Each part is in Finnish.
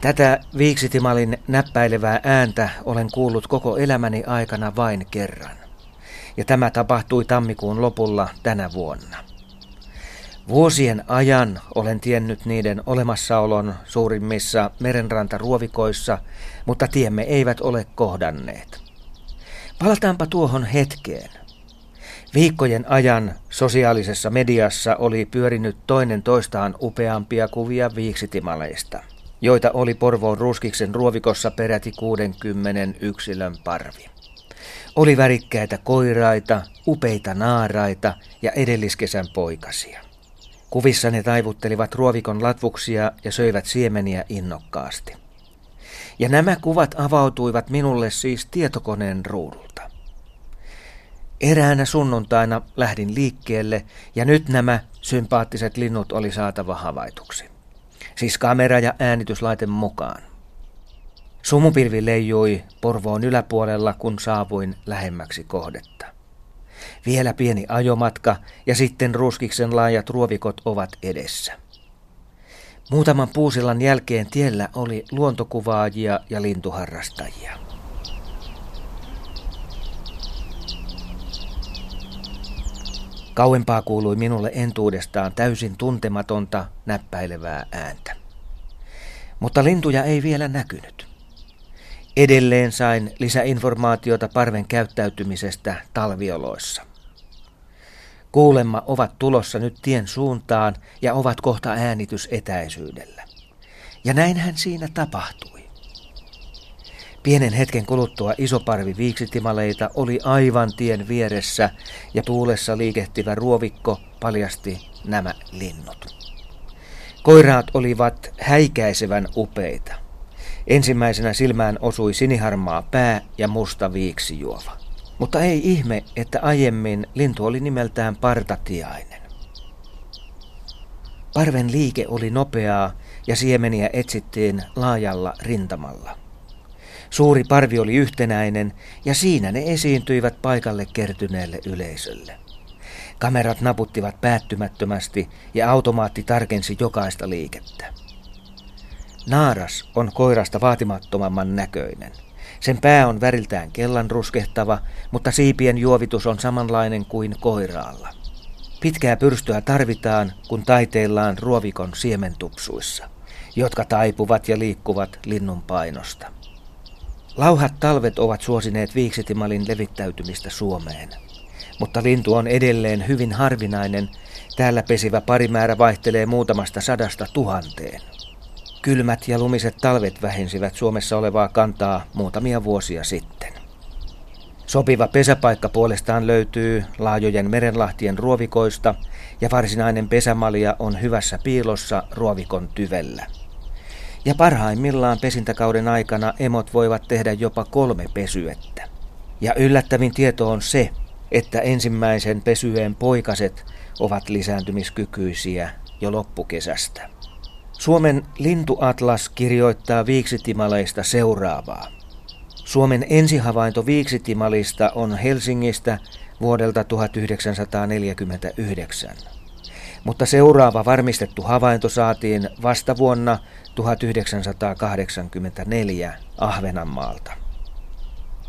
Tätä viiksitimalin näppäilevää ääntä olen kuullut koko elämäni aikana vain kerran. Ja tämä tapahtui tammikuun lopulla tänä vuonna. Vuosien ajan olen tiennyt niiden olemassaolon suurimmissa merenrantaruovikoissa, mutta tiemme eivät ole kohdanneet. Palataanpa tuohon hetkeen. Viikkojen ajan sosiaalisessa mediassa oli pyörinyt toinen toistaan upeampia kuvia viiksitimaleista, joita oli Porvoon Ruskiksen ruovikossa peräti 60 yksilön parvi. Oli värikkäitä koiraita, upeita naaraita ja edelliskesän poikasia. Kuvissa ne taivuttelivat ruovikon latvuksia ja söivät siemeniä innokkaasti. Ja nämä kuvat avautuivat minulle siis tietokoneen ruudulta. Eräänä sunnuntaina lähdin liikkeelle ja nyt nämä sympaattiset linnut oli saatava havaituksi. Siis kamera ja äänityslaite mukaan. Sumupilvi leijui Porvoon yläpuolella, kun saavuin lähemmäksi kohdetta. Vielä pieni ajomatka ja sitten ruskiksen laajat ruovikot ovat edessä. Muutaman puusillan jälkeen tiellä oli luontokuvaajia ja lintuharrastajia. Kauempaa kuului minulle entuudestaan täysin tuntematonta, näppäilevää ääntä. Mutta lintuja ei vielä näkynyt. Edelleen sain lisäinformaatiota parven käyttäytymisestä talvioloissa. Kuulemma ovat tulossa nyt tien suuntaan ja ovat kohta äänitysetäisyydellä. Ja näinhän siinä tapahtui. Pienen hetken kuluttua iso parvi viiksitimaleita oli aivan tien vieressä ja tuulessa liikehtivä ruovikko paljasti nämä linnut. Koiraat olivat häikäisevän upeita. Ensimmäisenä silmään osui siniharmaa pää ja musta viiksijuova. Mutta ei ihme, että aiemmin lintu oli nimeltään partatiainen. Parven liike oli nopeaa ja siemeniä etsittiin laajalla rintamalla. Suuri parvi oli yhtenäinen ja siinä ne esiintyivät paikalle kertyneelle yleisölle. Kamerat naputtivat päättymättömästi ja automaatti tarkensi jokaista liikettä. Naaras on koirasta vaatimattomamman näköinen. Sen pää on väriltään kellan ruskehtava, mutta siipien juovitus on samanlainen kuin koiraalla. Pitkää pyrstöä tarvitaan, kun taiteillaan ruovikon siementupsuissa, jotka taipuvat ja liikkuvat linnun painosta. Lauhat talvet ovat suosineet viiksitimalin levittäytymistä Suomeen. Mutta lintu on edelleen hyvin harvinainen. Täällä pesivä parimäärä vaihtelee muutamasta sadasta tuhanteen. Kylmät ja lumiset talvet vähensivät Suomessa olevaa kantaa muutamia vuosia sitten. Sopiva pesäpaikka puolestaan löytyy laajojen merenlahtien ruovikoista ja varsinainen pesämalja on hyvässä piilossa ruovikon tyvellä. Ja parhaimmillaan pesintäkauden aikana emot voivat tehdä jopa kolme pesyettä. Ja yllättävin tieto on se, että ensimmäisen pesyeen poikaset ovat lisääntymiskykyisiä jo loppukesästä. Suomen lintuatlas kirjoittaa viiksitimaleista seuraavaa. Suomen ensihavainto viiksitimalista on Helsingistä vuodelta 1949. Mutta seuraava varmistettu havainto saatiin vasta vuonna 1984 Ahvenanmaalta.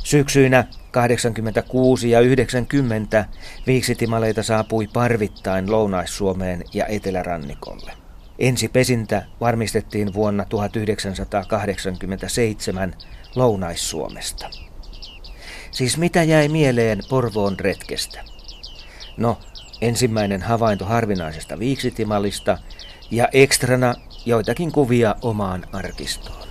Syksyinä 86 ja 90 viiksitimaleita saapui parvittain Lounais-Suomeen ja Etelärannikolle. Ensi pesintä varmistettiin vuonna 1987 Lounais-Suomesta. Siis mitä jäi mieleen Porvoon retkestä? No, ensimmäinen havainto harvinaisesta viiksitimalista ja ekstrana joitakin kuvia omaan arkistoon.